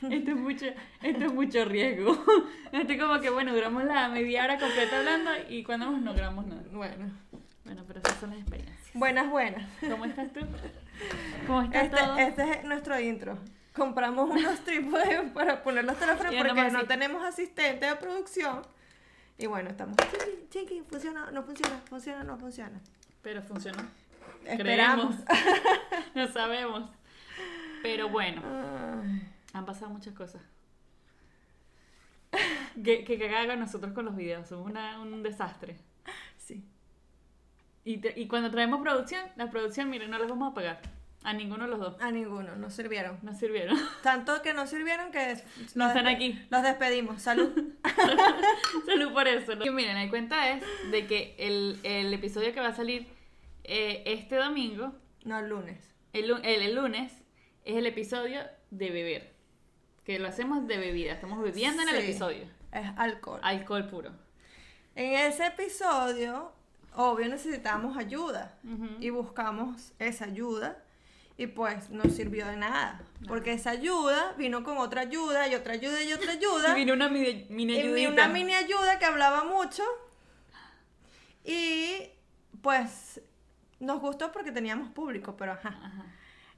esto es mucho, esto es mucho riesgo. Esto es como que, bueno, duramos la media hora completa hablando y cuando no grabamos nada. Bueno. Bueno, pero esas son las experiencias. Buenas, buenas. ¿Cómo estás tú? ¿Cómo estás Este, todo? este es nuestro intro. Compramos unos trípodes para poner los teléfonos porque no tenemos asistente de producción. Y bueno, estamos. Chiqui, chiqui, funciona, no funciona, funciona, no funciona. Pero funcionó. Esperamos. Creemos. no sabemos. Pero bueno, Ay. Han pasado muchas cosas. Que, que cagada con nosotros con los videos, somos una- un desastre. Sí. Y, te- y cuando traemos producción, la producción, miren, no les vamos a pagar. A ninguno de los dos. A ninguno, no sirvieron. No sirvieron. Tanto que no sirvieron que No están aquí. Los despedimos. Salud. Salud por eso. ¿no? Y miren, la cuenta es de que el, el episodio que va a salir eh, este domingo, No, lunes. el, lu- el- el lunes, es el episodio de beber. Que lo hacemos de bebida. Estamos bebiendo en el Sí. episodio. Es alcohol. Alcohol puro. En ese episodio, obvio, necesitamos ayuda. Y buscamos esa ayuda. Y pues no sirvió de nada. Porque esa ayuda vino con otra ayuda y otra ayuda y otra ayuda. Vino una mini, mini y vi ayudita. una mini ayuda que hablaba mucho. Y pues nos gustó porque teníamos público, pero ajá. Ajá.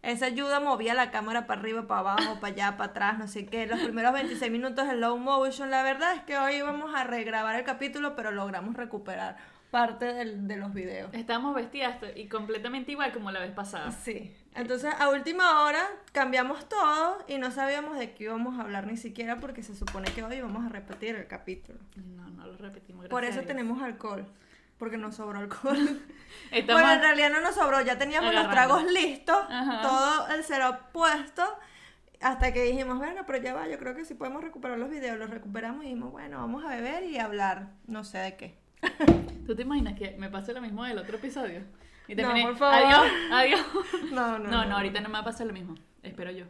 Esa ayuda movía la cámara para arriba, para abajo, para allá, para atrás, no sé qué. Los primeros 26 minutos en low motion. La verdad es que hoy íbamos a regrabar el capítulo, pero logramos recuperar parte del- de los videos. Estábamos vestidas y completamente igual como la vez pasada. Sí. Entonces, a última hora cambiamos todo y no sabíamos de qué íbamos a hablar ni siquiera porque se supone que hoy íbamos a repetir el capítulo. No, no lo repetimos. Por eso tenemos alcohol. Porque nos sobró alcohol. Estamos- Bueno, en realidad no nos sobró, ya teníamos los tragos listos, Ajá. todo el cero puesto, hasta que dijimos, bueno, pero ya va, yo creo que si podemos recuperar los videos, los recuperamos y dijimos, bueno, vamos a beber y hablar, no sé de qué. ¿Tú te imaginas que me pase lo mismo del otro episodio? Y No, terminé, por favor. Adiós, adiós. No, no, No, no, ahorita no me va a pasar lo mismo. Espero yo.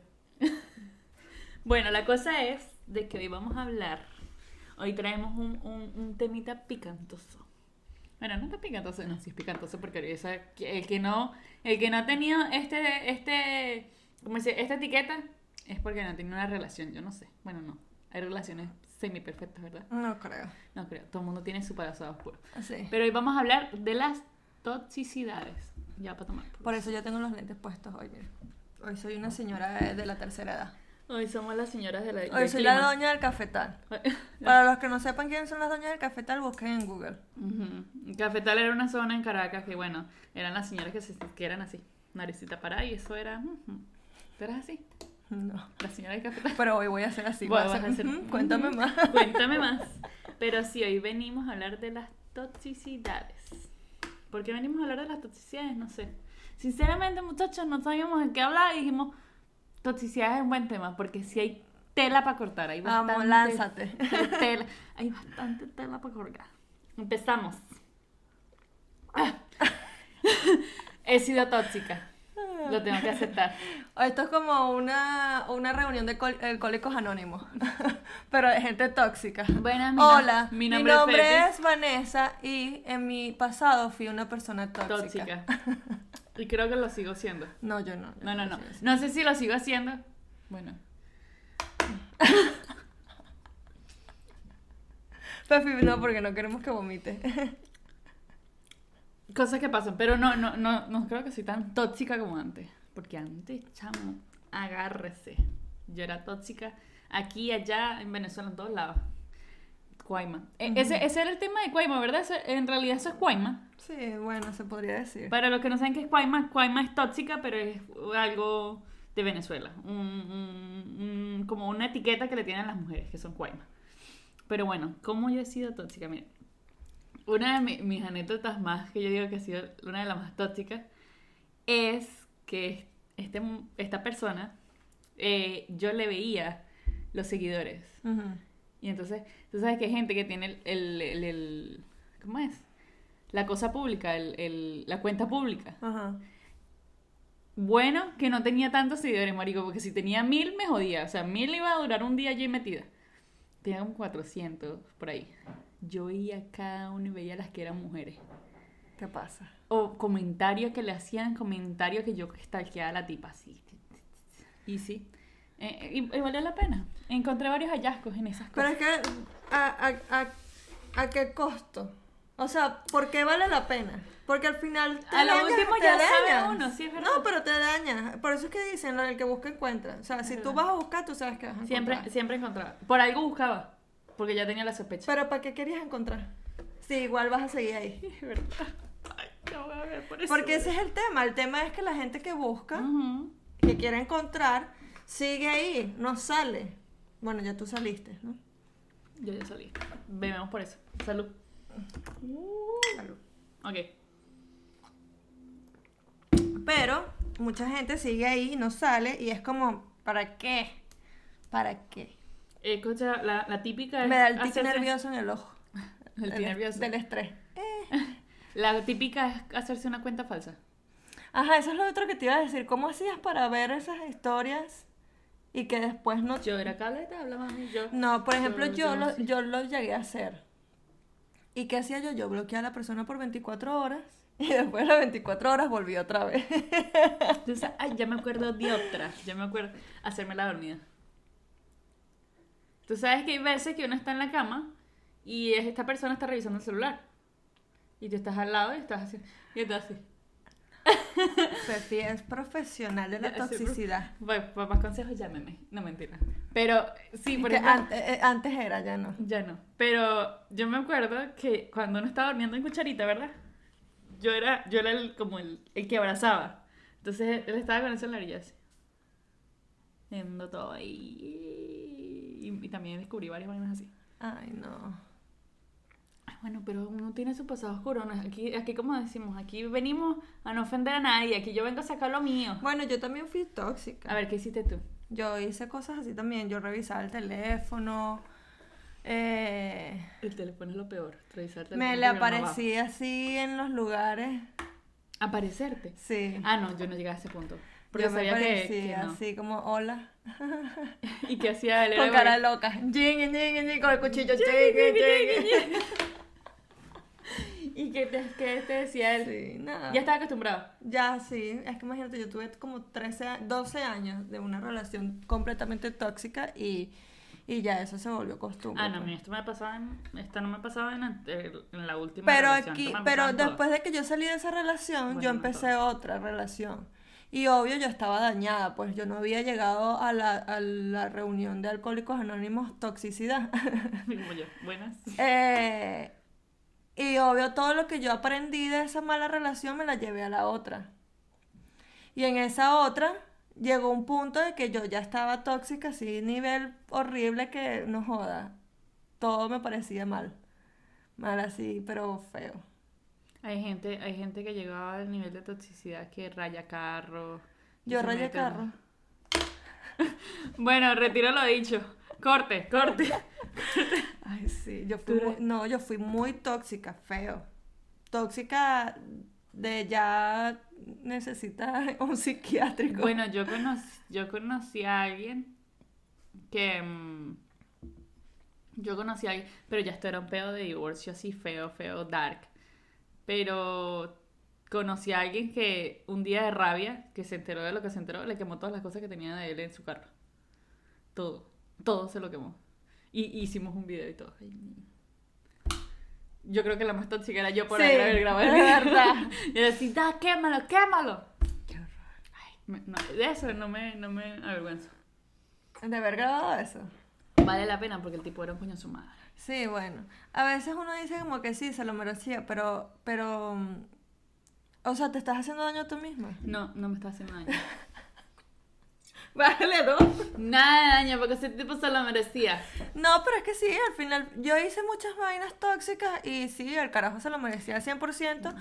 bueno, la cosa es de que hoy vamos a hablar. Hoy traemos un, un, un temita picantoso. Bueno, no está picantoso, no, sí es picantoso porque esa- el que no, el que no ha tenido este, este, ¿cómo se dice? Esta etiqueta es porque no tenido una relación, yo no sé. Bueno, no. Hay relaciones semi perfectas, ¿verdad? No creo. No creo. Todo el mundo tiene su pasado oscuro. Sí. Pero hoy vamos a hablar de las toxicidades. Ya para tomar. Por eso yo tengo los lentes puestos hoy, mira. Hoy soy una señora de la tercera edad. Hoy somos las señoras de la. Hoy del soy la doña del cafetal. Para los que no sepan quiénes son las doñas del cafetal, busquen en Google. Cafetal era una zona en Caracas que, bueno, eran las señoras que, se, que eran así, naricita parada, y eso era. ¿Tú eras así? No. La señora de Cafetal. Pero hoy voy a hacer así. Bueno, a vas a hacer- Ujú, Cuéntame más. Cuéntame más. Pero sí, hoy venimos a hablar de las toxicidades. ¿Por qué venimos a hablar de las toxicidades? No sé. Sinceramente, muchachos, no sabíamos de qué hablar y dijimos, toxicidades es un buen tema, porque si hay tela para cortar, hay bastante Vamos, lánzate. tela, hay bastante tela para cortar. Empezamos. Ah. He sido tóxica. Lo tengo que aceptar. Esto es como una, una reunión de alcohólicos anónimos, pero de gente tóxica. Buenas, mi Hola, mi mi nombre nombre, es es Vanessa y en mi pasado fui una persona tóxica. Tóxica. Y creo que lo sigo siendo. No, yo no. yo No, no, no. No sé si lo sigo haciendo. Bueno. Fefi, no, porque no queremos que vomite. Cosas que pasan, pero no, no, no, no creo que soy tan tóxica como antes. Porque antes, chamo, agárrese. Yo era tóxica aquí, allá, en Venezuela, en todos lados. Cuaima. E- ese, ese era el tema de Cuaima, ¿verdad? En realidad eso es Cuaima. Sí, bueno, se podría decir. Para los que no saben qué es Cuaima, Cuaima es tóxica, pero es algo de Venezuela. Un- un- un- como una etiqueta que le tienen las mujeres, que son Cuaima. Pero bueno, ¿cómo yo he sido tóxica? Miren, una de mi- mis anécdotas más, que yo digo que ha sido una de las más tóxicas, es que este, esta persona, eh, yo le veía los seguidores. Ujú. Y entonces, tú sabes que hay gente que tiene el, el, el- el- ¿cómo es? La cosa pública, el, el- la cuenta pública. Ajá. Bueno, que no tenía tantos seguidores, marico, porque si tenía mil me jodía. O sea, mil iba a durar un día allí metida. Tenía como 400 por ahí. Yo veía cada uno y veía las que eran mujeres. ¿Qué pasa? O comentarios que le hacían, comentarios que yo stalkeaba a la tipa así. Y sí, Eh, y, y valió la pena. Encontré varios hallazgos en esas Pero cosas. es que, ¿a, a, a, a qué costo? O sea, ¿por qué vale la pena? Porque al final te A lo dañas, último te ya sabe dañas. uno, sí, es verdad. No, pero te dañas. Por eso es que dicen, lo del que busca encuentra. O sea, si tú vas a buscar, tú sabes que vas a Siempre, encontrar. siempre encontraba. Por algo buscaba. Porque ya tenía la sospecha. Pero ¿para qué querías encontrar? Sí, igual vas a seguir ahí. Es verdad. Ay, no voy a ver por eso. Porque ese es el tema. El tema es que la gente que busca, que quiere encontrar, sigue ahí, no sale. Bueno, ya tú saliste, ¿no? Yo ya salí. Bebemos por eso. Salud. Salud. Ok. Pero mucha gente sigue ahí, no sale, y es como, ¿para qué? ¿Para qué? Eh, Escucha, la, la típica es Me da el tic nervioso en el ojo. El tic nervioso. Del estrés. La típica es hacerse una cuenta falsa. Ajá, eso es lo otro que te iba a decir. ¿Cómo hacías para ver esas historias y que después no... Yo era caleta, hablaba mí, yo. No, por ejemplo, Yo- yo, lo, yo lo llegué a hacer. ¿Y qué hacía yo? Yo bloqueaba a la persona por 24 horas y después de las 24 horas volví otra vez. Entonces, ay, ya me acuerdo de otra. Ya me acuerdo. Hacerme la dormida. Tú sabes que hay veces que uno está en la cama y es- esta persona está revisando el celular. Y tú estás al lado y estás así. Y estás así. Fefi es profesional de la toxicidad. Bueno, para más consejos, llámeme. No, mentira. Pero, sí, por ejemplo. antes, eh, antes era, ya no. Ya no. Pero yo me acuerdo que cuando uno estaba durmiendo en cucharita, ¿verdad? Yo era, yo era el, como el, el que abrazaba. Entonces él estaba con el celular y yo así. Viendo todo ahí. Y, y también descubrí varias vainas así. Ay, no. Bueno, pero uno tiene su pasado oscuro. ¿no? Aquí, aquí, como decimos, aquí venimos a no ofender a nadie. Aquí yo vengo a sacar lo mío. Bueno, yo también fui tóxica. A ver, ¿qué hiciste tú? Yo hice cosas así también. Yo revisaba el teléfono. eh, El teléfono es lo peor. Revisar el me teléfono le no va. aparecía así en los lugares. ¿Aparecerte? Sí. Ah, no, yo no llegué a ese punto. Porque yo me sabía que, parecía que no. así como hola. ¿Y qué hacía él? Con cara loca. Jing, jing, jing, con el cuchillo. Jing, jing, jing. ¿Y qué te, qué te decía él? Sí, nada. Ya estaba acostumbrado. Ya, sí. Es que imagínate, yo tuve como 13, a- 12 años de una relación completamente tóxica y, y ya eso se volvió costumbre. Ah, no, pues. mira, esto me pasaba en, esta no me pasaba en, en la última Pero relación, aquí, pero después de que yo salí de esa relación, Bueno, yo no empecé otra relación. Y obvio yo estaba dañada, pues yo no había llegado a la, a la reunión de Alcohólicos Anónimos Toxicidad. Como yo, buenas. Eh, y obvio todo lo que yo aprendí de esa mala relación me la llevé a la otra. Y en esa otra llegó un punto de que yo ya estaba tóxica, así nivel horrible que no joda. Todo me parecía mal. Mal así, pero feo. Hay gente, hay gente que llegaba al nivel de toxicidad que raya carro. Yo rayé carro. Bueno, retiro lo dicho. Corte, corte. Ay, sí, yo fui muy- no, yo fui muy tóxica, feo. Tóxica de ya necesita un psiquiátrico. Bueno, yo conocí, yo conocí a alguien que... mm, yo conocí a alguien, pero ya esto era un pedo de divorcio así feo, feo, dark. Pero conocí a alguien que un día de rabia, que se enteró de lo que se enteró, le quemó todas las cosas que tenía de él en su carro. Todo, todo se lo quemó. Y hicimos un video y todo. Yo creo que la más tóxica era yo por Sí, haber grabado el verdad. Y decía, da, quémalo, quémalo. Qué horror. Ay, me- no, de eso no me, no me avergüenzo. De haber grabado eso. Vale la pena porque el tipo era un coño su madre. Sí, bueno. A veces uno dice como que sí, se lo merecía, pero, pero, mm, o sea, te estás haciendo daño a tú misma. No, no me está haciendo daño. Vale, ¿no? Nada daño porque ese tipo se lo merecía. No, pero es que sí, al final yo hice muchas vainas tóxicas y sí, el carajo se lo merecía al 100%,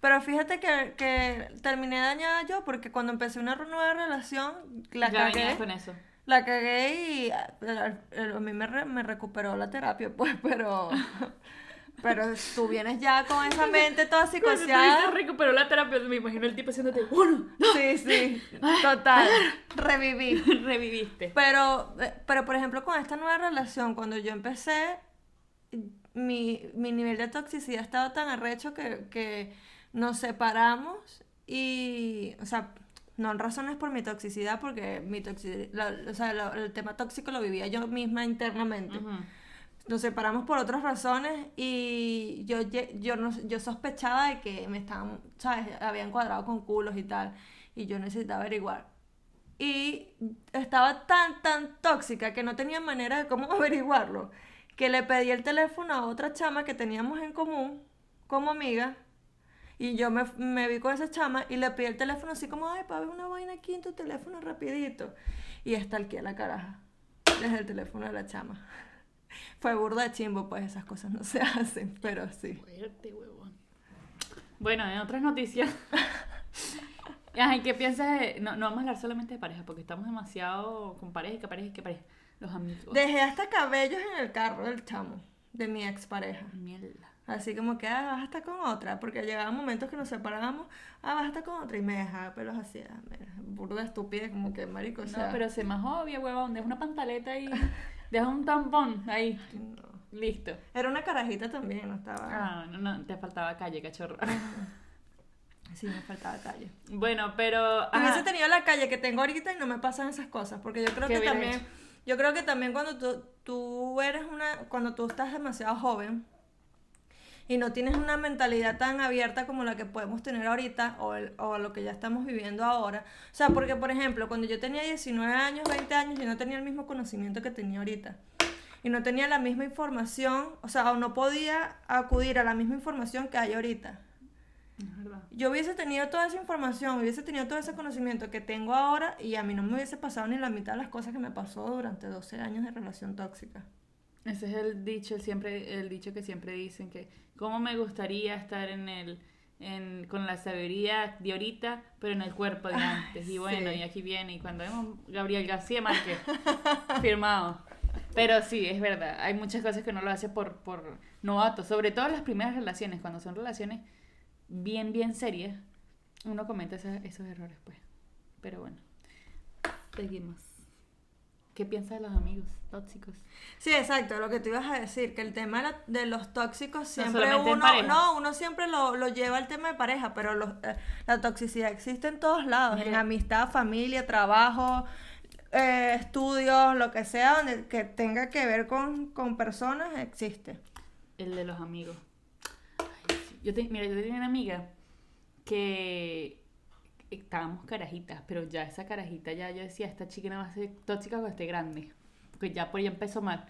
pero fíjate que, que terminé dañada yo porque cuando empecé una nueva relación, la ya cagué. con eso. La cagué y a, a- a mí me, re- me recuperó la terapia, pues, pero, pero tú vienes ya con esa mente toda psicoseada. recuperó la terapia, me imagino el tipo haciéndote uno, Sí, sí, total, reviví. reviviste. Pero, eh, pero por ejemplo, con esta nueva relación, cuando yo empecé, mi, mi nivel de toxicidad estaba tan arrecho que, que nos separamos y, o sea, No razones por mi toxicidad, porque mi toxicidad, o sea, el tema tóxico lo vivía yo misma internamente. Ujú. Nos separamos por otras razones y yo, yo, no, yo sospechaba de que me estaban, ¿sabes? Habían cuadrado con culos y tal. Y yo necesitaba averiguar. Y estaba tan, tan tóxica que no tenía manera de cómo averiguarlo. Que le pedí el teléfono a otra chama que teníamos en común como amiga. Y yo me, me vi con esa chama y le pedí el teléfono así como, ay, para ver una vaina aquí en tu teléfono rapidito. Y estalqué la caraja desde el teléfono de la chama. Fue burda chimbo, pues esas cosas no se hacen, pero sí. Fuerte, huevón. Bueno, en otras noticias. Ay, ¿qué piensas de.? No, no vamos a hablar solamente de pareja, porque estamos demasiado con pareja y que pareja y que pareja. Los amigos. Dejé hasta cabellos en el carro del chamo, de mi expareja. Mierda. Así como que, ah, vas a estar con otra, porque llegaban momentos que nos separábamos, ah, vas a estar con otra, y me dejaba pelos así, ah, mira, burda estúpida, como que marico, o sea, No, pero sé más obvio, huevón. Deja una pantaleta ahí. Deja un tampón ahí. no. Listo. Era una carajita también, no estaba, Ah, no, no, te faltaba calle, cachorro. sí, me faltaba calle. bueno, pero. Hubiese ajá. tenido la calle que tengo ahorita y no me pasan esas cosas, porque yo creo ¿Qué que también, hecho? yo creo que también cuando tú, tú eres una, cuando tú estás demasiado joven y no tienes una mentalidad tan abierta como la que podemos tener ahorita o, el- o lo que ya estamos viviendo ahora, o sea, porque por ejemplo, cuando yo tenía 19 años, 20 años, yo no tenía el mismo conocimiento que tenía ahorita. Y no tenía la misma información, o sea, o no podía acudir a la misma información que hay ahorita yo hubiese tenido toda esa información, hubiese tenido todo ese conocimiento que tengo ahora y a mí no me hubiese pasado ni la mitad de las cosas que me pasó durante 12 años de relación tóxica. Ese es el dicho, el siempre, el dicho que siempre dicen que cómo me gustaría estar en el en, con la sabiduría de ahorita, pero en el cuerpo de antes. Y bueno, sí. y aquí viene, y cuando vemos Gabriel García Márquez, firmado. Pero sí, es verdad, hay muchas cosas que uno lo hace por, por novato, sobre todo en las primeras relaciones, cuando son relaciones bien, bien serias, uno comete esos, esos errores, pues. Pero bueno, seguimos. ¿Qué piensas de los amigos tóxicos? Sí, exacto, lo que tú ibas a decir, que el tema de los tóxicos siempre en uno, no, uno siempre lo, lo lleva al tema de pareja, pero los- eh, la toxicidad existe en todos lados, en amistad, familia, trabajo, eh, estudios, lo que sea, donde que tenga que ver con, con personas, existe. El de los amigos. Ay. Yo te- mira, yo tenía una amiga que estábamos carajitas, pero ya esa carajita ya yo decía, esta chica no va a ser tóxica cuando esté grande, porque ya por ella empezó mal.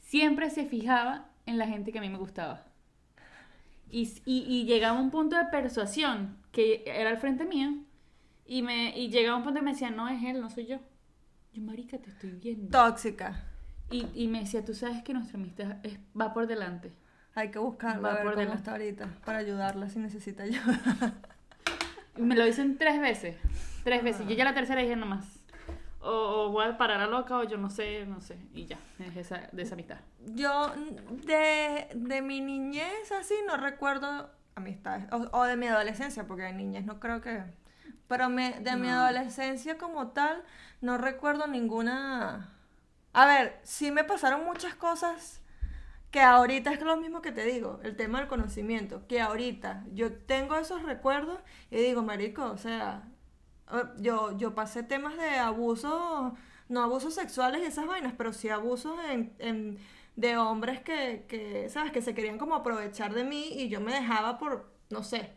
Siempre se fijaba en la gente que a mí me gustaba. Y, y, y llegaba un punto de persuasión que era al frente mío y, me, y llegaba un punto y me decía, no es él, no soy yo. Yo, marica, te estoy viendo. Tóxica. Y, y me decía, tú sabes que nuestra amistad es- va por delante. Hay que buscarla, Va a ver por cómo delante. está ahorita, para ayudarla si necesita ayuda. Me lo dicen tres veces. Tres veces. Yo ya la tercera dije nomás. O, o voy a parar a loca o yo no sé, no sé. Y ya, es esa, de esa amistad. Yo de, de mi niñez así no recuerdo amistades, o, o de mi adolescencia, porque de niñez no creo que... Pero me, de mi adolescencia como tal, no recuerdo ninguna... A ver, sí me pasaron muchas cosas que ahorita es lo mismo que te digo, el tema del conocimiento, que ahorita yo tengo esos recuerdos y digo, marico, o sea, yo, yo pasé temas de abuso, no abusos sexuales y esas vainas, pero sí abusos en, en- de hombres que, que, ¿sabes? Que se querían como aprovechar de mí y yo me dejaba por, no sé,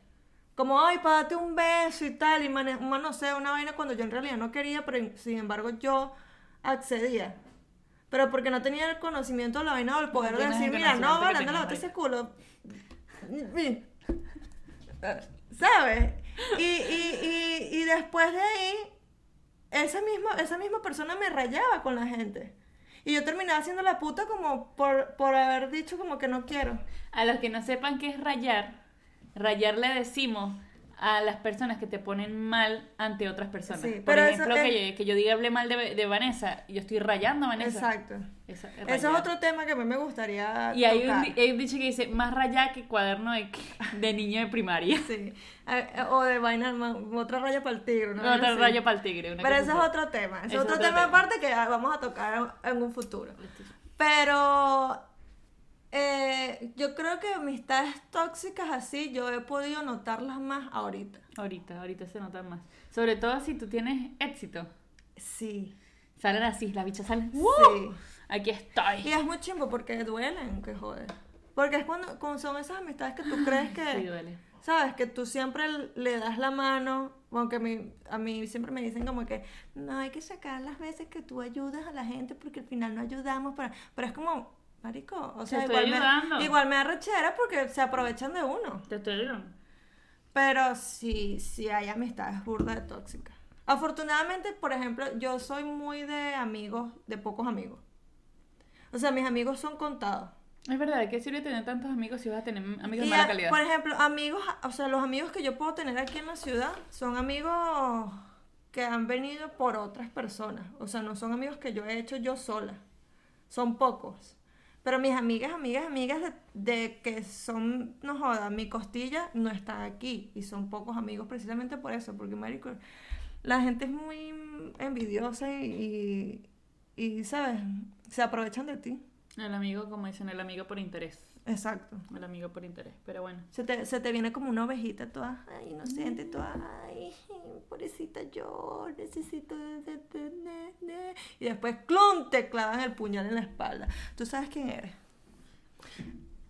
como, ay, para darte un beso y tal, y mane- no sé, una vaina cuando yo en realidad no quería, pero sin embargo yo accedía. Pero porque no tenía el conocimiento de la vaina o el poder de tienes decir, mira, no, vale, no, tenías ese culo. ¿Sabes? Y, y, y, y después de ahí, esa misma, esa misma persona me rayaba con la gente. Y yo terminaba haciendo la puta como por, por haber dicho como que no quiero. A los que no sepan qué es rayar, rayar le decimos a las personas que te ponen mal ante otras personas. Sí, Por pero eso ejemplo, que, yo, que yo diga hablé mal de, de Vanessa y yo estoy rayando a Vanessa. Exacto. Esa- es Ese es otro tema que a mí me gustaría Y hay un, tocar. di- hay un dicho que dice, más rayar que cuaderno de, de niño de primaria. Sí. O de vaina, otra raya para el tigre. ¿no? Otro Así. rayo para el tigre. una Pero ese es otro tema. Ese es otro, otro tema tema. aparte que vamos a tocar en un futuro. Pero eh, yo creo que amistades tóxicas así, yo he podido notarlas más ahorita. Ahorita, ahorita se nota más. Sobre todo si tú tienes éxito. Sí. Salen así, las bichas salen. Sí. Aquí Y estoy. es muy chimbo porque duelen, que joder. Porque es cuando, cuando son esas amistades que tú crees que... Sí, duele. ¿Sabes? Que tú siempre le das la mano, aunque a mí, a mí siempre me dicen como que no hay que sacar las veces que tú ayudas a la gente porque al final no ayudamos, pero, pero es como, marico, o sea, estoy igual ayudando. me, igual me arrechera porque se aprovechan de uno. Te estoy ayudando. Pero sí, sí hay amistades burdas de tóxicas. Afortunadamente, por ejemplo, yo soy muy de amigos, de pocos amigos. O sea, mis amigos son contados. Es verdad, ¿qué sirve tener tantos amigos si vas a tener amigos de Y mala a- calidad? Por ejemplo, amigos, o sea, los amigos que yo puedo tener aquí en la ciudad son amigos que han venido por otras personas. O sea, no son amigos que yo he hecho yo sola. Son pocos. Pero mis amigas, amigas, amigas de, que son, no joda, mi costilla no está aquí. Y son pocos amigos precisamente por eso. Porque, marico, la gente es muy envidiosa y, y, y, ¿sabes? Se aprovechan de ti. El amigo, como dicen, el amigo por interés. Exacto. El amigo por interés. Pero bueno. Se te, se te viene como una ovejita toda ay, inocente, toda, ay, pobrecita yo, necesito... de- de- de- de- de". Y después, ¡clum! te clavan el puñal en la espalda. ¿Tú sabes quién eres?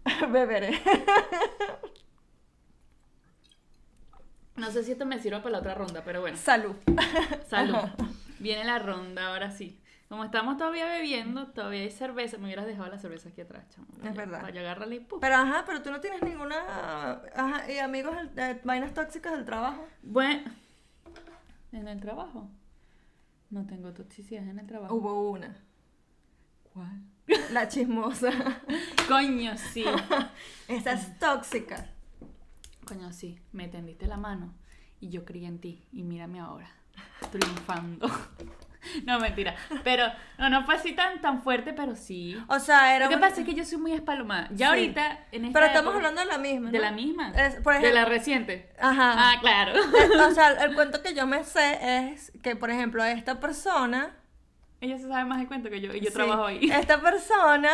Beberé. No sé si esto me sirve para la otra ronda, pero bueno. Salud. Salud. Viene la ronda, ahora sí. Como estamos todavía bebiendo, todavía hay cerveza. Me hubieras dejado la cerveza aquí atrás, chamo. Es verdad. Vaya, agárrala y ¡pum! Pero ajá, pero tú no tienes ninguna... Ajá, y amigos, eh, vainas tóxicas del trabajo. Bueno, en el trabajo. No tengo toxicidad en el trabajo. Hubo una. ¿Cuál? La chismosa. Coño, sí. Esa es tóxica. Coño, sí. Me tendiste la mano y yo creí en ti. Y mírame ahora, triunfando. No, mentira. Pero, no, no fue así tan, tan fuerte, pero sí. O sea, era Lo que pasa es que yo soy muy espalomada. Ya Sí. ahorita, en esta Pero estamos época- hablando de la misma, De la misma. Es- por de la reciente. Ajá. Ah, claro. Eh, o sea, el cuento que yo me sé es que, por ejemplo, esta persona. Ella se sabe más de cuento que yo y yo sí, trabajo ahí. Esta persona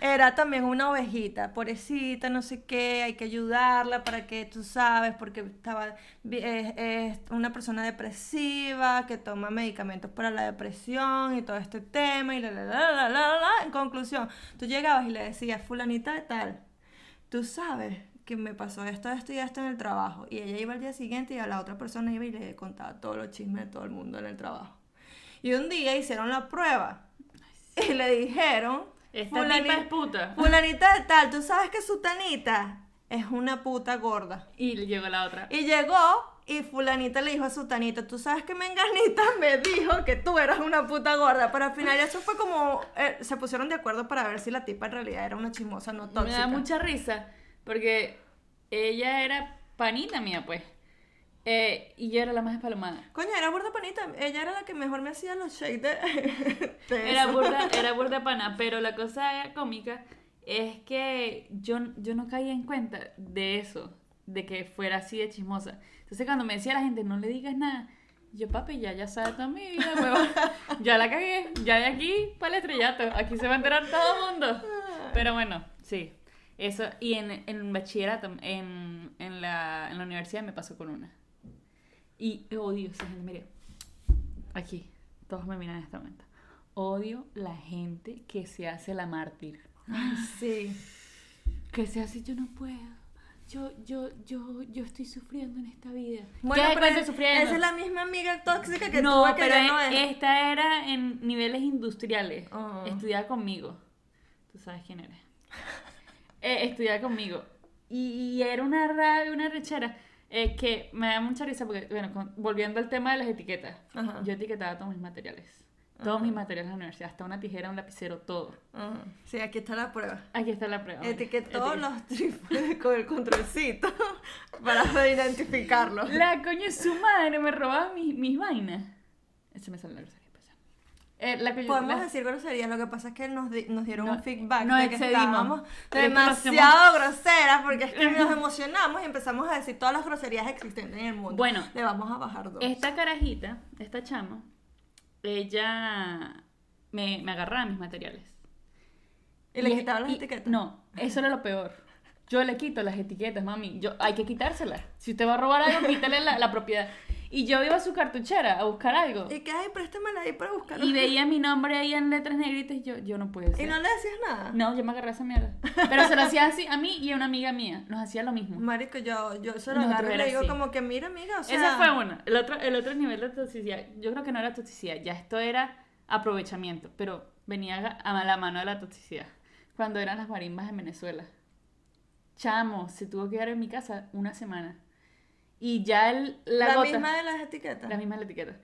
era también una ovejita, pobrecita, no sé qué, hay que ayudarla para que tú sabes, porque estaba. Es, es una persona depresiva que toma medicamentos para la depresión y todo este tema y la, la, la, la, la, la, la. En conclusión, tú llegabas y le decías, Fulanita de tal, tú sabes que me pasó esto, esto y esto en el trabajo. Y ella iba al día siguiente y a la otra persona iba y le contaba todos los chismes de todo el mundo en el trabajo. Y un día hicieron la prueba y le dijeron, Esta "Fulani- tipa es puta. fulanita de tal, tú sabes que su tanita es una puta gorda. Y le llegó la otra. Y llegó y fulanita le dijo a su tanita, tú sabes que Menganita me dijo que tú eras una puta gorda. Pero al final eso fue como, eh, se pusieron de acuerdo para ver si la tipa en realidad era una chismosa no Me tóxica. da mucha risa porque ella era panita mía, pues. Eh, y yo era la más espalomada. Coño, era burda panita. Ella era la que mejor me hacía los shakes de, de Era burda, era burda pana, pero la cosa cómica es que yo, yo no caía en cuenta de eso, de que fuera así de chismosa. Entonces cuando me decía la gente, no le digas nada, yo papi, ya, ya sabe toda mi vida, huevón. Ya la cagué, ya de aquí para el estrellato, aquí se va a enterar todo el mundo. Pero bueno, sí. Eso, y en, en bachillerato, en, en, la, en la universidad me pasó con una. Y odio esa gente, mire, aquí, todos me miran en este momento. Odio la gente que se hace la mártir. Ay, sí. Que se hace, yo no puedo. Yo, yo, yo, yo estoy sufriendo en esta vida. Bueno, ¿Qué pero es- sufriendo? esa es la misma amiga tóxica que no, tuve que pero ya no e- es. esta era en niveles industriales. Ah. Estudiaba conmigo. Tú sabes quién eres. Eh, estudiaba conmigo. Y, y era una rabia, una rechera. Eh, que me da mucha risa porque, bueno, con- volviendo al tema de las etiquetas. Ajá. Yo etiquetaba todos mis materiales. Todos mis materiales en la universidad. Hasta una tijera, un lapicero, todo. Ajá. Sí, aquí está la prueba. Aquí está la prueba. Etiquetó los triples con el controlcito para identificarlos. La coño su madre me robaba mis, mis vainas. Ese me sale la. Eh, la Podemos decir groserías, lo que pasa es que nos, di- nos dieron No, un feedback nos de que excedimos. estábamos demasiado groseras porque es que nos emocionamos y empezamos a decir todas las groserías existentes en el mundo. Bueno. le vamos a bajar dos. Esta carajita, esta chama, ella me, me agarraba mis materiales. ¿Y le es- quitaban las y- etiquetas? No, eso era lo peor. Yo le quito las etiquetas, mami. Yo, hay que quitárselas. Si usted va a robar algo, quítale la, la propiedad. Y yo iba a su cartuchera a buscar algo. Y que, ay, préstamela ahí para buscar. Y veía mi nombre ahí en letras negritas y yo, yo no puedo ¿Y no le decías nada? No, yo me agarré a esa mierda. Pero se lo hacía así a mí y a una amiga mía. Nos hacía lo mismo. Marico, yo, yo se lo agarro y le digo así. como que, mira, amiga, o sea... Ese fue uno. El otro, el otro nivel de toxicidad, yo creo que no era toxicidad, ya esto era aprovechamiento, pero venía a la mano de la toxicidad. Cuando eran las marimbas en Venezuela. Chamo, se tuvo que quedar en mi casa una semana. Y ya el, la, La, gota... misma de las etiquetas. La misma es la etiqueta.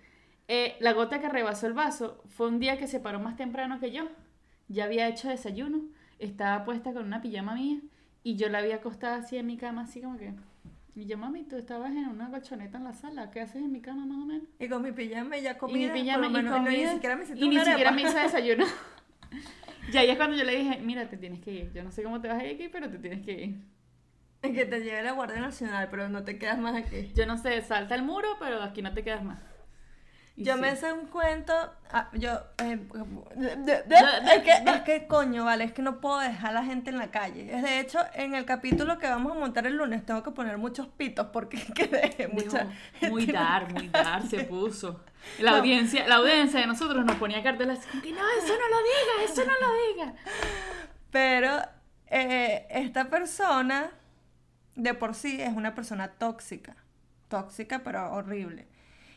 Eh, la gota que rebasó el vaso fue un día que se paró más temprano que yo. Ya había hecho desayuno, estaba puesta con una pijama mía y yo la había acostada así en mi cama, así como que. Y yo, mami, tú estabas en una colchoneta en la sala, ¿qué haces en mi cama más o menos? Y con mi pijama y ya Y comida. mi pijama y menos, no, comida, ni siquiera me y ni siquiera me hizo desayuno. ya ahí es cuando yo le dije, mira, te tienes que ir. Yo no sé cómo te vas a ir aquí, pero te tienes que ir. Que te lleve la Guardia Nacional, pero no te quedas más aquí. Yo no sé, salta el muro, pero aquí no te quedas más. Y Yo sí. me sé un cuento. ah, yo. eh, es, que, es que, coño, vale, es que no puedo dejar a la gente en la calle. Es de hecho, en el capítulo que vamos a montar el lunes, tengo que poner muchos pitos porque quedé mucha. Dijo, muy dar, muy dar se puso. La No. audiencia, la audiencia de nosotros nos ponía carteles así como que no, eso no lo digas, eso no lo digas. Pero eh, esta persona, de por sí, es una persona tóxica. Tóxica, pero horrible.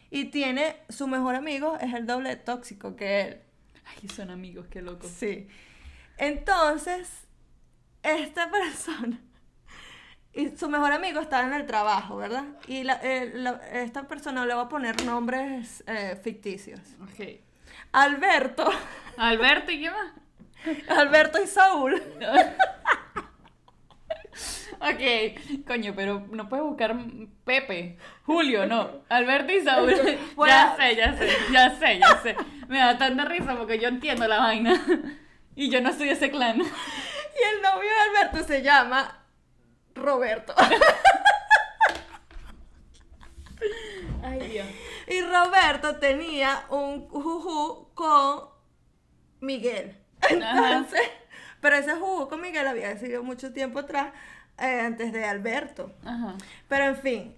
Y tiene, su mejor amigo es el doble de tóxico que él. Ay, son amigos, qué loco. Sí. Entonces, esta persona y su mejor amigo estaba en el trabajo, ¿verdad? Y la- eh, la- esta persona le va a poner nombres eh, ficticios. Ok. Alberto, Alberto, ¿y qué más? Alberto y Saúl. Ok, coño, pero no puedes buscar Pepe, Julio, no. Alberto y Saúl. Bueno. Ya sé, ya sé, ya sé, ya sé. Me da tanta risa porque yo entiendo la vaina. Y yo no soy de ese clan. Y el novio de Alberto se llama Roberto. Ay, Dios. Y Roberto tenía un juju con Miguel. Entonces, pero ese juju con Miguel había sido mucho tiempo atrás, eh, antes de Alberto. Ajá. Pero en fin,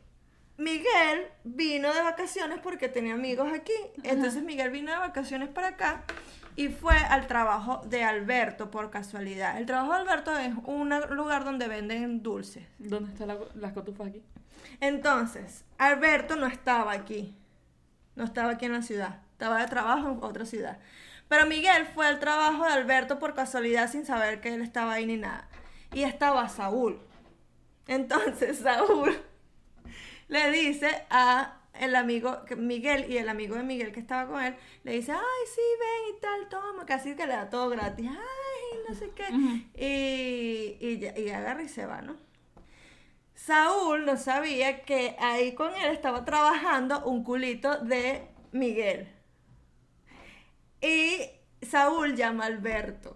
Miguel vino de vacaciones porque tenía amigos aquí. Entonces Miguel vino de vacaciones para acá y fue al trabajo de Alberto por casualidad. El trabajo de Alberto es un lugar donde venden dulces. ¿Dónde están la- las cotufas aquí? Entonces, Alberto no estaba aquí. No estaba aquí en la ciudad. Estaba de trabajo en otra ciudad. Pero Miguel fue al trabajo de Alberto por casualidad sin saber que él estaba ahí ni nada. Y estaba Saúl. Entonces, Saúl le dice a el amigo, Miguel y el amigo de Miguel que estaba con él, le dice, ay, sí, ven y tal, toma, casi que le da todo gratis, ay, no sé qué. Y, y, ya- y agarra y se va, ¿no? Saúl no sabía que ahí con él estaba trabajando un culito de Miguel. Y Saúl llama a Alberto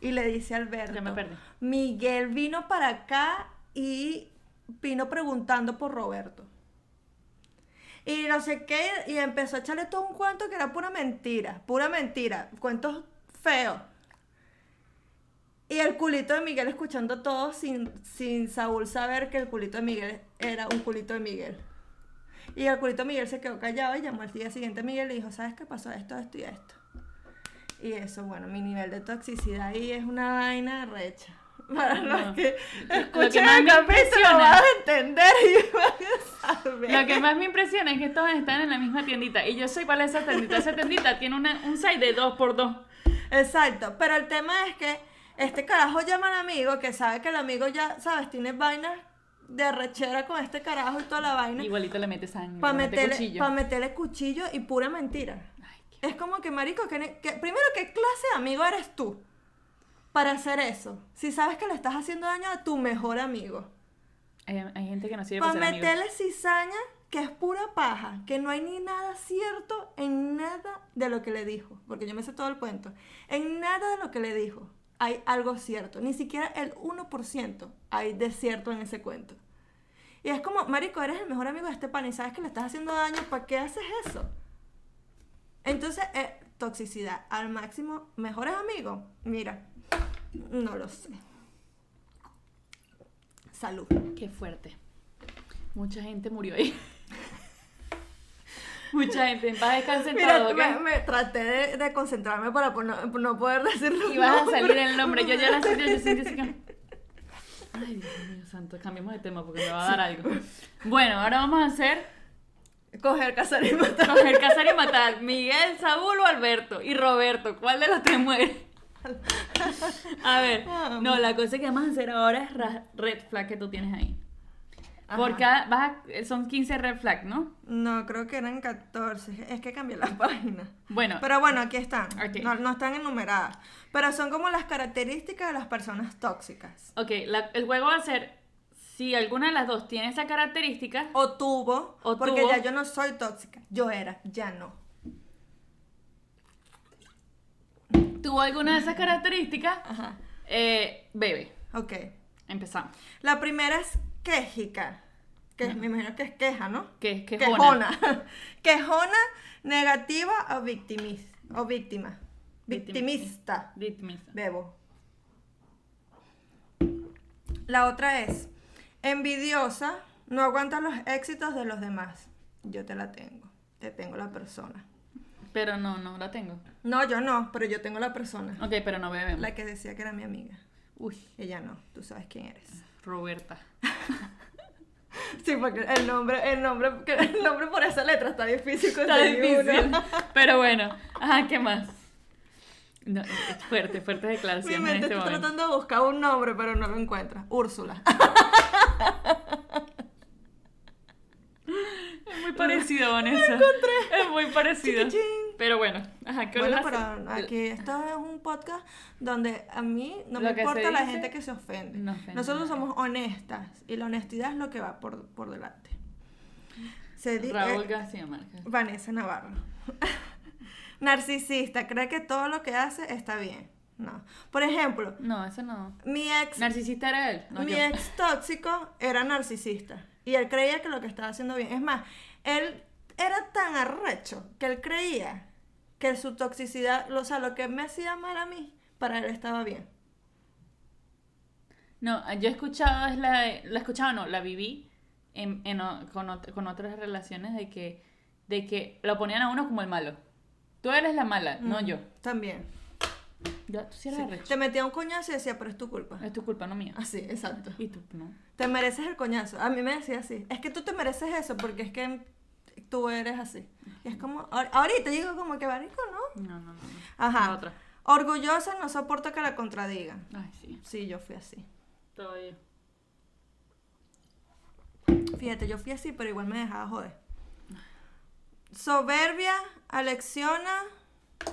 y le dice a Alberto, Ya me perdí. Miguel vino para acá y vino preguntando por Roberto. Y no sé qué, y empezó a echarle todo un cuento que era pura mentira, pura mentira, cuentos feos. Y el culito de Miguel escuchando todo sin, sin Saúl saber que el culito de Miguel era un culito de Miguel. Y el culito de Miguel se quedó callado y llamó al día siguiente a Miguel y dijo, ¿sabes qué pasó? Esto, esto y esto. Y eso, bueno, mi nivel de toxicidad ahí es una vaina recha. Para los No. que Lo que escuchen más el capítulo van a entender y van a saber. Lo que más me impresiona es que todos están en la misma tiendita. Y yo soy para esa tiendita. Esa tiendita tiene una- un site de 2x2. Exacto, pero el tema es que este carajo llama al amigo que sabe que el amigo ya, ¿sabes? Tiene vainas de rechera con este carajo y toda la vaina. Igualito le mete sangre. Para le mete meterle, cuchillo. pa' meterle cuchillo y pura mentira. Ay, qué- Es como que, marico, que- primero, ¿qué clase de amigo eres tú para hacer eso? Si sabes que le estás haciendo daño a tu mejor amigo. Hay, hay gente que no sirve Para para amigos. meterle cizaña, que es pura paja, que no hay ni nada cierto en nada de lo que le dijo, porque yo me sé todo el cuento. En nada de lo que le dijo hay algo cierto, ni siquiera el 1% hay de cierto en ese cuento. Y es como, marico, eres el mejor amigo de este pan y sabes que le estás haciendo daño, ¿para qué haces eso? Entonces, eh, toxicidad al máximo, mejores amigos, mira, No lo sé. Salud. Qué fuerte. Mucha gente murió ahí. Mucha gente en paz me, me traté de, de concentrarme para por no, por no poder decirlo. Y vas a salir el nombre. Yo ya la sentí, yo sentí así que... Ay, Dios mío santo, cambiemos de tema porque me va a dar algo. Bueno, ahora vamos a hacer Coger, cazar y matar. coger, cazar y matar. Miguel, Saúl o Alberto. Y Roberto, ¿cuál de los tres muere? A ver, no, la cosa que vamos a hacer ahora es ra- red flag que tú tienes ahí. Ajá. Por cada, vas a- son 15 red flag, ¿no? No, creo que eran 14. Es que cambié la página. Bueno, Pero bueno, aquí están. Ok. No, no están enumeradas. Pero son como las características de las personas tóxicas. ok, la- el juego va a ser si alguna de las dos tiene esa característica. O tuvo. O porque tuvo. ya yo no soy tóxica. Yo era, ya no. Tuvo alguna de esas características, Ajá. eh, bebe. Ok. Empezamos. La primera es quejica. Que me imagino que es queja, ¿no? Que, que Quejona. Quejona, negativa o, o víctima. Victimista. Victimista. Bebo. La otra es envidiosa, no aguanta los éxitos de los demás. Yo te la tengo. Te tengo la persona. Pero no, no la tengo. No, yo no, pero yo tengo la persona. Ok, pero no bebemos. La que decía que era mi amiga. Uy, Ella no, tú sabes quién eres. Roberta. Sí, porque el nombre, el nombre, el nombre por esa letra está difícil Está uno. difícil. Pero bueno, ajá, ¿qué más? No, es fuerte, fuertes Mi declaraciones en mente este momento. tratando de buscar un nombre, pero no lo encuentra. Úrsula. Es muy parecido, Vanessa. Es muy parecido. Chiquichín. Pero bueno, ajá, ¿qué Bueno, pero aquí esto es un podcast donde a mí no Lo me importa la gente que se ofende. no ofende a Nosotros somos honestas y la honestidad es lo que va por, por delante. Se Raúl eh, García Márquez. Vanessa Navarro. Narcisista, cree que todo lo que hace está bien. No. Por ejemplo, No, eso no. mi ex, Narcisista era él, no mi yo. ex tóxico era narcisista. Y él creía que lo que estaba haciendo bien. Es más, él era tan arrecho que él creía que su toxicidad, o sea, lo que me hacía mal a mí, para él estaba bien. No, yo he escuchado, es la, la he escuchado, no, la viví en, en con, con otras relaciones de que, de que lo ponían a uno como el malo. Tú eres la mala, no yo. También. Ya, tú sí eres Sí. Te metía un coñazo y decía, pero es tu culpa. Es tu culpa, no mía. Así, exacto. Y tú, no. Te mereces el coñazo. A mí me decía así. Es que tú te mereces eso porque es que tú eres así. Y es como, ahor- ahorita digo como que marico, ¿no? No, no, no. no. Ajá. La otra. Orgullosa, no soporta que la contradigan. Ay, sí. Sí, yo fui así. Todavía. Fíjate, yo fui así, pero igual me dejaba joder. Soberbia, alecciona,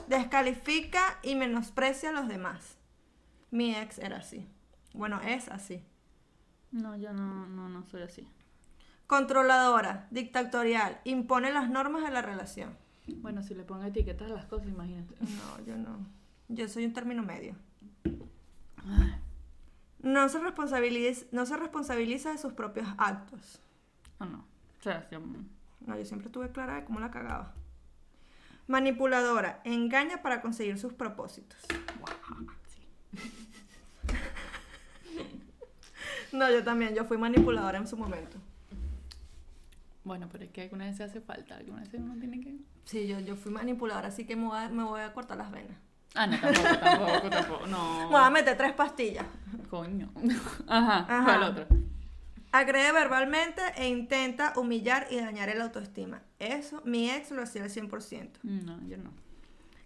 descalifica y menosprecia a los demás. Mi ex era así. Bueno, es así. No, yo no, no, no soy así. Controladora, dictatorial, impone las normas de la relación. Bueno, si le pongo etiquetas a las cosas, imagínate. No, yo no. Yo soy un término medio. Ay, No se responsabiliza, no se responsabiliza de sus propios actos. no, no. O sea, yo- No, yo siempre tuve clara de cómo la cagaba. Manipuladora, engaña para conseguir sus propósitos. No, yo también, yo fui manipuladora en su momento. Bueno, pero es que alguna vez se hace falta, alguna vez uno tiene que... Sí, yo, yo fui manipuladora, así que me voy, a, me voy a cortar las venas. Ah, no, tampoco, tampoco, tampoco, no. Me voy a meter tres pastillas. Coño. Ajá, Ajá. ¿cuál otro? Agrede verbalmente e intenta humillar y dañar el autoestima. Eso, mi ex lo hacía al 100%. No, yo no.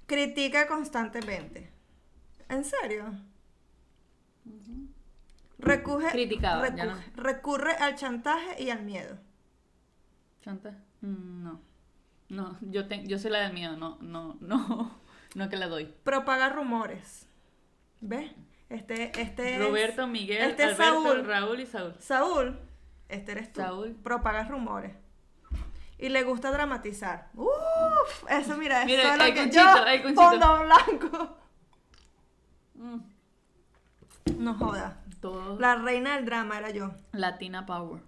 Critica constantemente. ¿En serio? Recurre, Criticaba, ya recurre, recurre al chantaje y al miedo. ¿Chanta? Mm, No. No, yo, te, yo soy la del miedo, no, no, no, no que la doy. Propaga rumores. ¿Ves? Este, este es- Roberto, Miguel, este es Alberto, Saúl. Raúl y Saúl. Saúl. Este eres tú. Saúl. Propaga rumores. Y le gusta dramatizar. Uf, eso mira, Mira, eso es lo que conchito, yo, fondo blanco. Mm, No joda. todo La reina del drama era yo. Latina Power.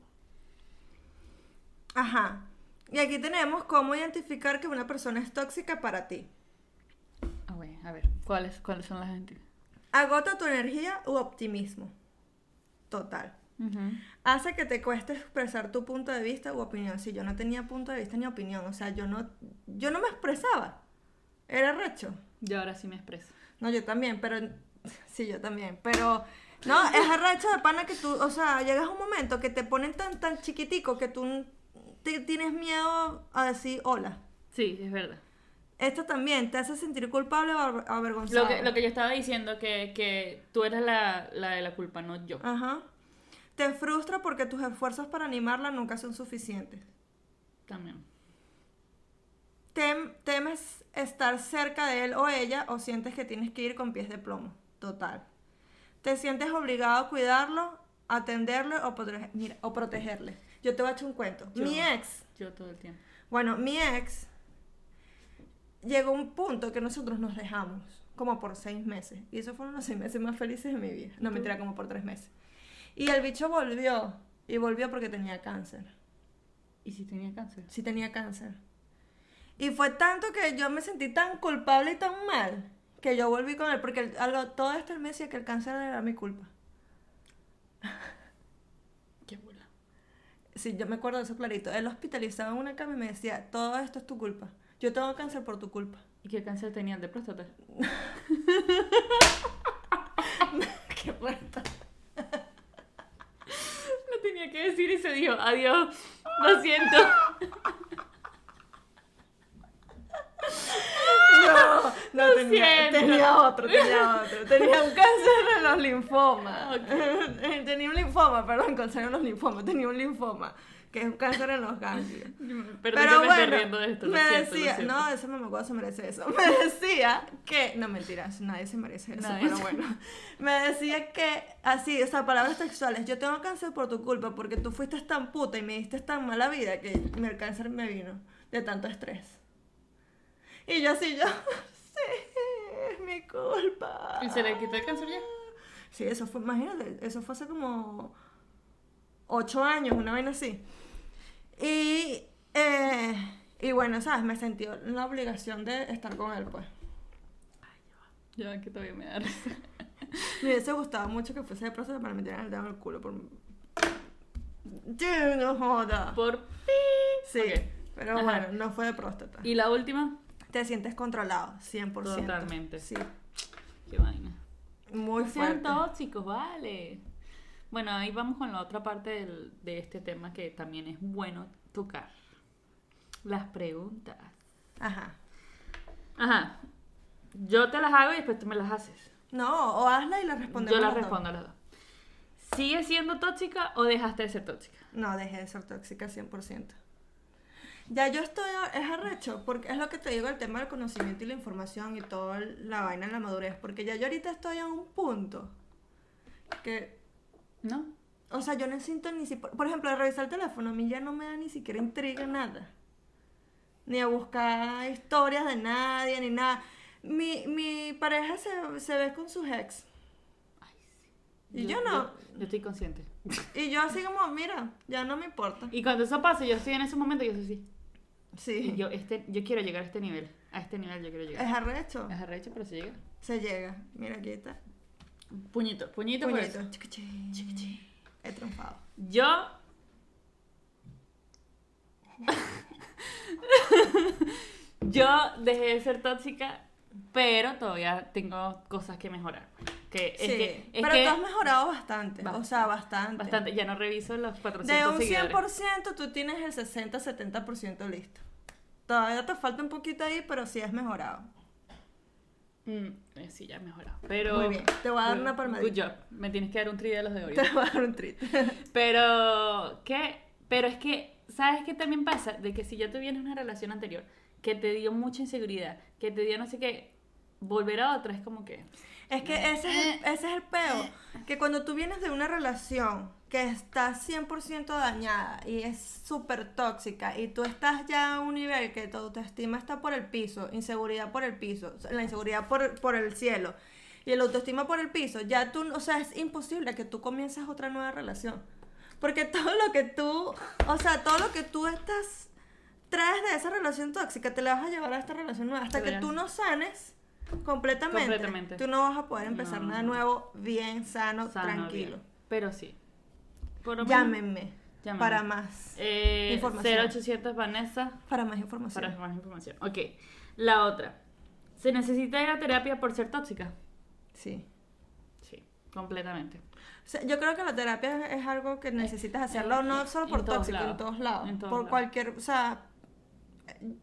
Ajá. Y aquí tenemos cómo identificar que una persona es tóxica para ti. A ver, a ver, ¿cuáles, cuáles son las gente? Agota tu energía u optimismo. Total. Hace que te cueste expresar tu punto de vista u opinión. Si yo no tenía punto de vista ni opinión, o sea, yo no, yo no me expresaba. Era recho. Yo ahora sí me expreso. No, yo también, pero sí, yo también, pero no, es arrecho de pana que tú, o sea, llegas a un momento que te ponen tan tan chiquitico que tú te- tienes miedo a decir hola. Sí, es verdad. Esto también te hace sentir culpable o aver- avergonzado. Lo que, lo que yo estaba diciendo, que, que tú eres la, la de la culpa, no yo. Ajá. Te frustra porque tus esfuerzos para animarla nunca son suficientes. También. Tem- temes estar cerca de él o ella o sientes que tienes que ir con pies de plomo. Total. Te sientes obligado a cuidarlo, atenderlo o, mira, o protegerle. Yo te voy a echar un cuento. Yo. Mi ex, Yo todo el tiempo. bueno, mi ex llegó a un punto que nosotros nos dejamos, como por seis meses. Y esos fueron los seis meses más felices de mi vida. No, mentira, como por tres meses. Y el bicho volvió. Y volvió porque tenía cáncer. ¿Y si tenía cáncer? Sí tenía cáncer. Y fue tanto que yo me sentí tan culpable y tan mal que yo volví con él, porque el- algo, todo esto él me decía que el cáncer era mi culpa. Qué bola. Sí, yo me acuerdo de eso clarito. Él hospitalizaba en una cama y me decía, todo esto es tu culpa. Yo tengo cáncer por tu culpa. ¿Y qué cáncer tenía? ¿De próstata? Qué puerta. No tenía que decir y se dijo, adiós, lo siento. No, no Lo tenía, tenía otro, tenía otro. Tenía un cáncer en los linfomas. tenía un linfoma, perdón, cáncer en los linfomas. Tenía un linfoma, que es un cáncer en los ganglios. Pero que me bueno, riendo de esto, me siento, decía, no, ese mamacuado se merece eso. Me decía que, no mentiras, nadie se merece eso, Nadie pero bueno. Me decía que, así, o sea, palabras textuales, yo tengo cáncer por tu culpa porque tú fuiste tan puta y me diste tan mala vida que el cáncer me vino de tanto estrés. Y yo así, yo, sí, es mi culpa. ¿Y se le quitó el cáncer ya? Sí, eso fue, imagínate, eso fue hace como ocho años, una vaina así. Y, eh, y bueno, ¿sabes? Me sentí en la obligación de estar con él, pues. Ya, que todavía me da risa. Me hubiese gustado mucho que fuese de próstata para meter el dedo en el culo. Por... Sí, no joda. Por... Sí, Ok. pero Ajá. bueno, no fue de próstata. ¿Y la última? Te sientes controlado, 100%. Totalmente. Sí, Qué vaina. muy No sean fuerte. tóxicos, vale. Bueno, ahí vamos con la otra parte del- de este tema que también es bueno tocar. Las preguntas. Ajá. Ajá. Yo te las hago y después tú me las haces. No, o hazla y la respondemos. Yo las respondo a las dos. ¿Sigues siendo tóxica o dejaste de ser tóxica? No, dejé de ser tóxica 100%. Ya yo estoy, es arrecho, porque es lo que te digo, el tema del conocimiento y la información y toda la vaina en la madurez, porque ya yo ahorita estoy en un punto que, ¿No? o sea, yo necesito ni si, por ejemplo, de revisar el teléfono, a mí ya no me da ni siquiera intriga nada. Ni a buscar historias de nadie, ni nada. Mi, mi pareja se, se ve con sus ex. Y yo no. Yo, estoy consciente. Y yo así como, mira, ya no me importa. Y cuando eso pasa, yo estoy en ese momento y yo soy así. Sí. Y yo, este, yo quiero llegar a este nivel. A este nivel yo quiero llegar. Es arrecho. Es arrecho, pero se llega. Se llega. Mira, aquí está. Puñito, puñito, por Puñito. eso. Chiquichi. He triunfado. Yo. Yo dejé de ser tóxica, pero todavía tengo cosas que mejorar. Que es que, es Pero que tú has mejorado bastante. Ba- O sea, bastante. bastante. Ya no reviso los 400 De un seguidores. 100% tú tienes el 60-70% listo. Todavía te falta un poquito ahí, pero sí has mejorado. Mm, eh, sí, ya he mejorado. Pero. Muy bien. Te voy a dar una palmadita. Good job. Me tienes que dar un tri de los de Te ahorita. voy a dar un treat. Pero, ¿qué? Pero es que, ¿sabes qué también pasa? De que si ya tuvieras una relación anterior que te dio mucha inseguridad, que te dio no sé qué, volver a otra es como que... Es que ese es, el, ese es el peo. Que cuando tú vienes de una relación que está 100% dañada y es súper tóxica y tú estás ya a un nivel que tu autoestima está por el piso, inseguridad por el piso, la inseguridad por, por el cielo y el autoestima por el piso, ya tú, o sea, es imposible que tú comiences otra nueva relación. Porque todo lo que tú, o sea, todo lo que tú estás, traes de esa relación tóxica, te la vas a llevar a esta relación nueva. Hasta que tú no sanes, Completamente. Completamente. Tú no vas a poder empezar No. nada nuevo bien, sano, Sano, tranquilo. bien. Pero sí. Por lo menos- Llámenme Llámenme. para más. Eh, Información. 0800 Vanessa Para más información. para más información. Ok. La otra. ¿Se necesita ir a terapia por ser tóxica? Sí. Sí, completamente. O sea, yo creo que la terapia es algo que necesitas hacerlo, no solo por tóxico, lados. en todos lados. En todos por lados. cualquier, o sea,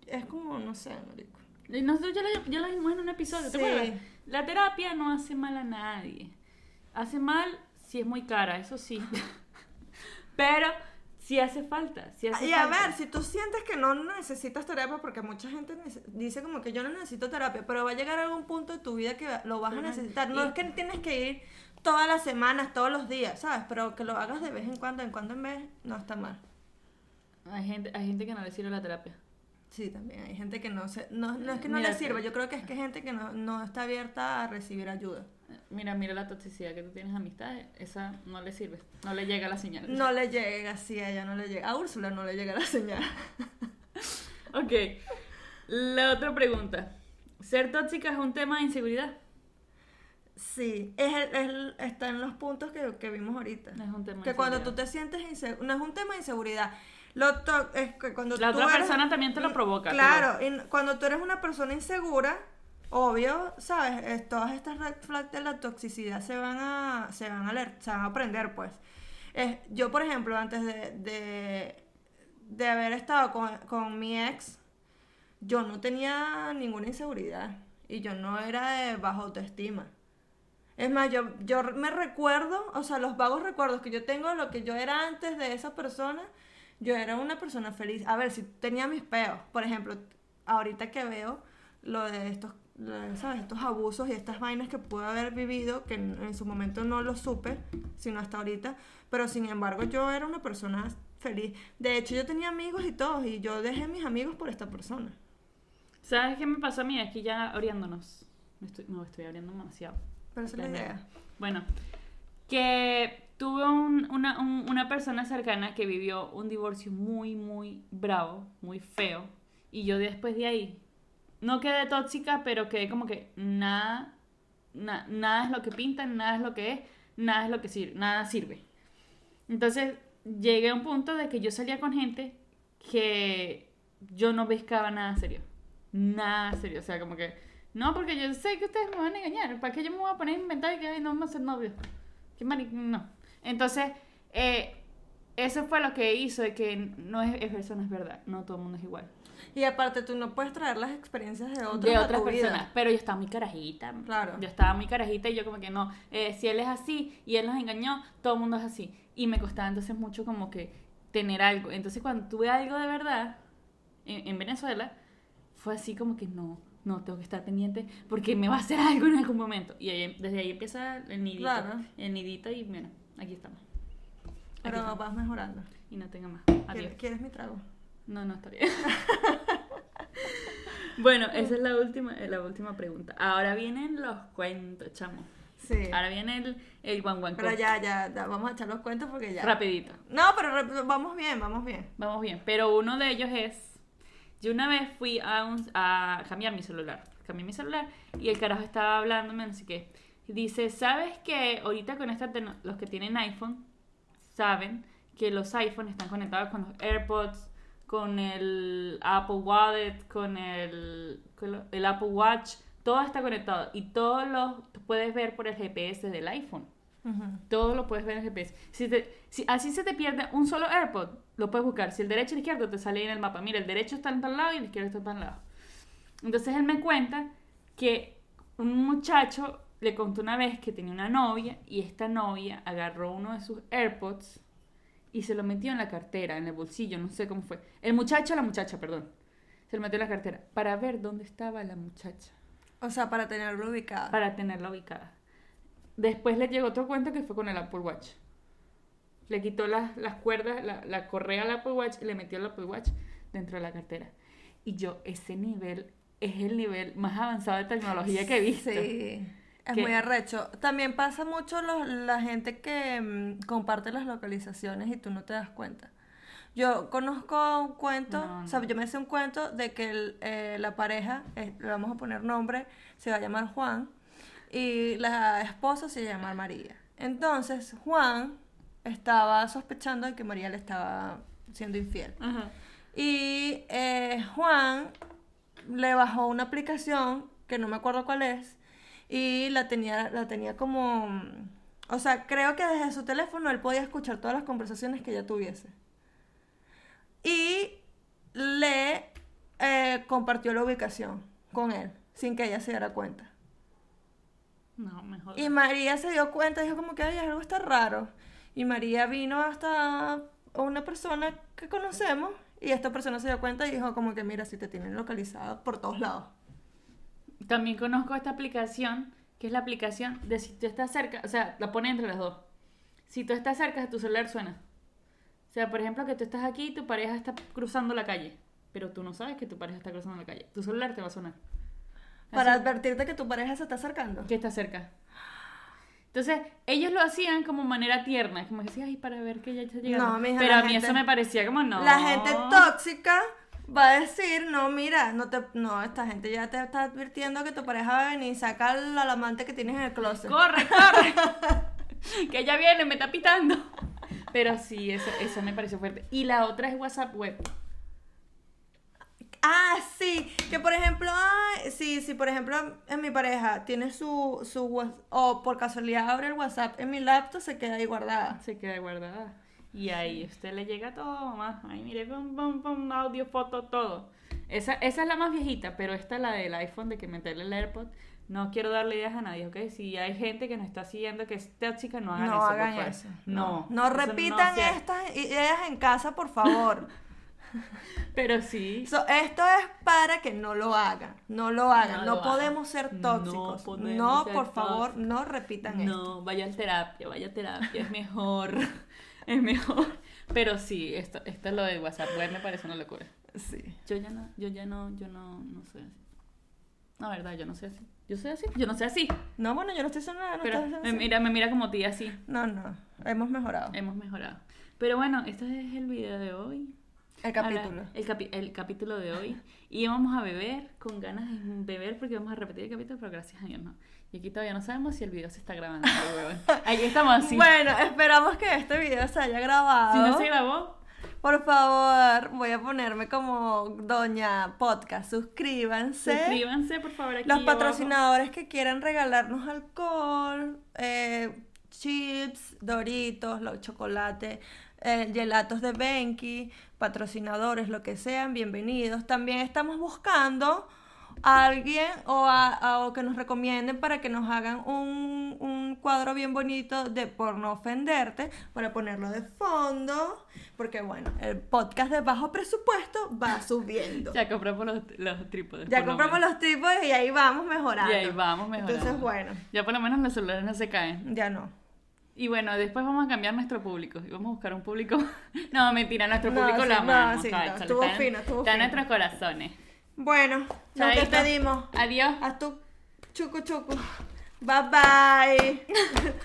es como, no sé, marico. Y Nosotros ya lo, ya lo vimos en un episodio, ¿te Sí. acuerdas? La terapia no hace mal a nadie. Hace mal si es muy cara, eso sí. Pero si hace falta. Si hace Y a falta. ver, si tú sientes que no necesitas terapia, porque mucha gente dice como que yo no necesito terapia, pero va a llegar algún punto de tu vida que lo vas a necesitar. No Y- es que tienes que ir todas las semanas, todos los días, ¿sabes? Pero que lo hagas de vez en cuando, en cuando en vez, no está mal. Hay gente, hay gente que no le sirve la terapia. Sí, también hay gente que no se, no, no es que no Mira, le sirva, yo creo que es que gente que no, no está abierta a recibir ayuda. Mira, mira la toxicidad que tú tienes amistades, esa no le sirve, no le llega la señal. No le llega, sí, a ella no le llega. A Úrsula no le llega la señal. Ok, la otra pregunta. ¿Ser tóxica es un tema de inseguridad? Sí, es el- el- está en los puntos que, que vimos ahorita. Es un tema de Que cuando tú te sientes inseguro, no es un tema de inseguridad. Lo to- es que cuando La tú otra eres- persona también te lo provoca, Claro, y cuando tú eres una persona insegura, obvio, sabes, Es- todas estas red flags de la toxicidad se van a se van a leer, se van a aprender, pues. Es- yo, por ejemplo, antes de, de, de haber estado con, con mi ex, yo no tenía ninguna inseguridad y yo no era de baja autoestima. Es más, yo, yo me recuerdo, o sea, los vagos recuerdos que yo tengo de lo que yo era antes de esa persona, yo era una persona feliz. A ver, si tenía mis peos, por ejemplo, ahorita que veo lo de estos, ¿sabes? Estos abusos y estas vainas que pude haber vivido, que en, en su momento no lo supe, sino hasta ahorita, pero sin embargo yo era una persona feliz. De hecho, yo tenía amigos y todos, y yo dejé mis amigos por esta persona. ¿Sabes qué me pasó a mí? Aquí ya abriéndonos. Me estoy, no, estoy abriendo demasiado. Pero es la idea. Bueno, que tuve un- una, un- una persona cercana que vivió un divorcio muy, muy bravo, muy feo. Y yo después de ahí, no quedé tóxica, pero quedé como que nada, na- nada es lo que pintan, nada es lo que es, nada es lo que sirve, nada sirve. Entonces llegué a un punto de que yo salía con gente que yo no pescaba nada serio. Nada serio. O sea, como que, no, porque yo sé que ustedes me van a engañar. ¿Para qué yo me voy a poner a inventar que ay, no vamos a ser novios? Qué mari... No. Entonces, eh, eso fue lo que hizo de que no es, eso no es verdad. No todo el mundo es igual. Y aparte, tú no puedes traer las experiencias de otros de a otras vida. personas. Pero yo estaba muy carajita. Claro. Yo estaba muy carajita y yo como que no. eh, si él es así y él nos engañó, todo el mundo es así. Y me costaba entonces mucho como que tener algo. Entonces cuando tuve algo de verdad en, en Venezuela, fue así como que no, no, tengo que estar pendiente porque me va a hacer algo en algún momento. Y ahí- desde ahí empieza el nidito. Claro. El nidito y bueno, aquí estamos. Aquí Pero estamos. vas mejorando. Y no tenga más. Adiós. ¿Quieres, mi trago? No, no está bien. bueno, esa es la última, eh, la última pregunta. Ahora vienen los cuentos, chamo. Sí. Ahora viene el, el guan guan Pero ya, ya, ya, vamos a echar los cuentos porque ya. Rapidito. No, pero vamos bien, vamos bien. Vamos bien. Pero uno de ellos es. Yo una vez fui a, un- a cambiar mi celular. Cambié mi celular y el carajo estaba hablándome, no sé qué. Dice: ¿Sabes que ahorita con esta los que tienen iPhone saben que los iPhones están conectados con los AirPods, con el Apple Wallet, con el, con el Apple Watch? Todo está conectado y todos los puedes ver por el GPS del iPhone. Todo lo puedes ver en el GPS. Si, te- si así se te pierde un solo AirPod, lo puedes buscar. Si el derecho y el izquierdo te sale ahí en el mapa. Mira, el derecho está en tal lado y el izquierdo está en tal lado. Entonces él me cuenta que un muchacho le contó una vez que tenía una novia y esta novia agarró uno de sus AirPods y se lo metió en la cartera, en el bolsillo, no sé cómo fue. El muchacho o la muchacha, perdón. Se lo metió en la cartera para ver dónde estaba la muchacha O sea, para tenerlo ubicado. para tenerla ubicada. Después le llegó otro cuento que fue con el Apple Watch. Le quitó las, las cuerdas, la, la correa al Apple Watch y le metió el Apple Watch dentro de la cartera. Y yo, ese nivel es el nivel más avanzado de tecnología que he visto. Sí. Es Que- muy arrecho. También pasa mucho los- la gente que mm, comparte las localizaciones y tú no te das cuenta. Yo conozco un cuento, No, o sea, no. yo me sé un cuento de que el- eh, la pareja, eh, le vamos a poner nombre, se va a llamar Juan y la esposa se llama María. Entonces, Juan estaba sospechando de que María le estaba siendo infiel. Y eh, Juan le bajó una aplicación que no me acuerdo cuál es y la tenía, la tenía como... O sea, creo que desde su teléfono él podía escuchar todas las conversaciones que ella tuviese. Y le eh, compartió la ubicación con él, sin que ella se diera cuenta. No, mejor. Y María se dio cuenta, dijo como que Ay, algo está raro. Y María vino hasta una persona que conocemos y esta persona se dio cuenta y dijo como que mira, si te tienen localizado por todos lados. También conozco esta aplicación, que es la aplicación de si tú estás cerca, o sea, la pone entre las dos. Si tú estás cerca, tu celular suena. O sea, por ejemplo, que tú estás aquí y tu pareja está cruzando la calle, pero tú no sabes que tu pareja está cruzando la calle. Tu celular te va a sonar. Para advertirte que tu pareja se está acercando. que está cerca. Entonces, ellos lo hacían como manera tierna, como que decía, ay, para ver que ya está llegando. No, mija, pero la a mí gente- eso me parecía como no. La gente tóxica va a decir, no, mira, no te, no, esta gente ya te está advirtiendo que tu pareja va a venir y saca al al amante que tienes en el closet. Corre, corre. que ella viene, me está pitando. Pero sí, eso, eso me pareció fuerte. Y la otra es WhatsApp web. Ah, sí, que por ejemplo, ah, sí, sí, por ejemplo, en mi pareja tiene su, su whats- o por casualidad abre el WhatsApp en mi laptop, se queda ahí guardada. Se queda guardada. Y ahí usted le llega todo, mamá. Ahí mire, pum, pum, pum, audio, foto, todo. Esa, esa es la más viejita, pero esta, la del iPhone, de que meterle el AirPod. No quiero darle ideas a nadie, ¿ok? Si hay gente que nos está siguiendo que es tóxica, no hagan no eso, por hagan favor. eso. No. No eso repitan hace. estas ideas en casa, por favor. Pero sí. So, esto es para que no lo hagan, no lo hagan. No No, lo hagan. podemos ser No tóxicos. No, podemos ser por favor, no repitan esto. No, vaya a terapia, vaya a terapia, es mejor. es mejor. Pero sí, esto, esto es lo de WhatsApp web me parece una locura. Sí. Yo ya no, yo ya no, yo no, no soy así. No, verdad, yo no soy así. Yo soy así, yo no soy así. No, bueno, yo no estoy diciendo nada. No, Pero estás me así. mira, me mira como tía así. no, no, hemos mejorado. Hemos mejorado. Pero bueno, este es el video de hoy. El capítulo. Ahora, el, capi- el capítulo de hoy. Y vamos a beber con ganas de beber porque vamos a repetir el capítulo, pero gracias a Dios no. Y aquí todavía no sabemos si el video se está grabando. Aquí estamos así. Bueno, esperamos que este video se haya grabado. si no se grabó, Por favor, voy a ponerme como Doña Podcast. Suscríbanse. suscríbanse por favor aquí Los abajo. patrocinadores que quieran regalarnos alcohol, eh, chips, doritos, los chocolates, eh, gelatos de Benki, patrocinadores, lo que sean, bienvenidos. También estamos buscando a alguien o, a, a- o que nos recomienden para que nos hagan un, un cuadro bien bonito de por no ofenderte, para ponerlo de fondo, porque bueno, el podcast de bajo presupuesto va subiendo. Ya compramos los, los trípodes. Ya lo compramos los trípodes y ahí vamos mejorando. Y ahí vamos mejorando. Entonces, bueno, Ya por lo menos los celulares no se caen. ya no. Y bueno, después vamos a cambiar nuestro público. Y vamos a buscar un público. No, mentira, nuestro No, público sí, lo no, amamos. sí, no, cáchale, estuvo fino, estuvo Está en nuestros corazones. Bueno, nos despedimos. Adiós. Haz tu chucu chucu. Bye bye.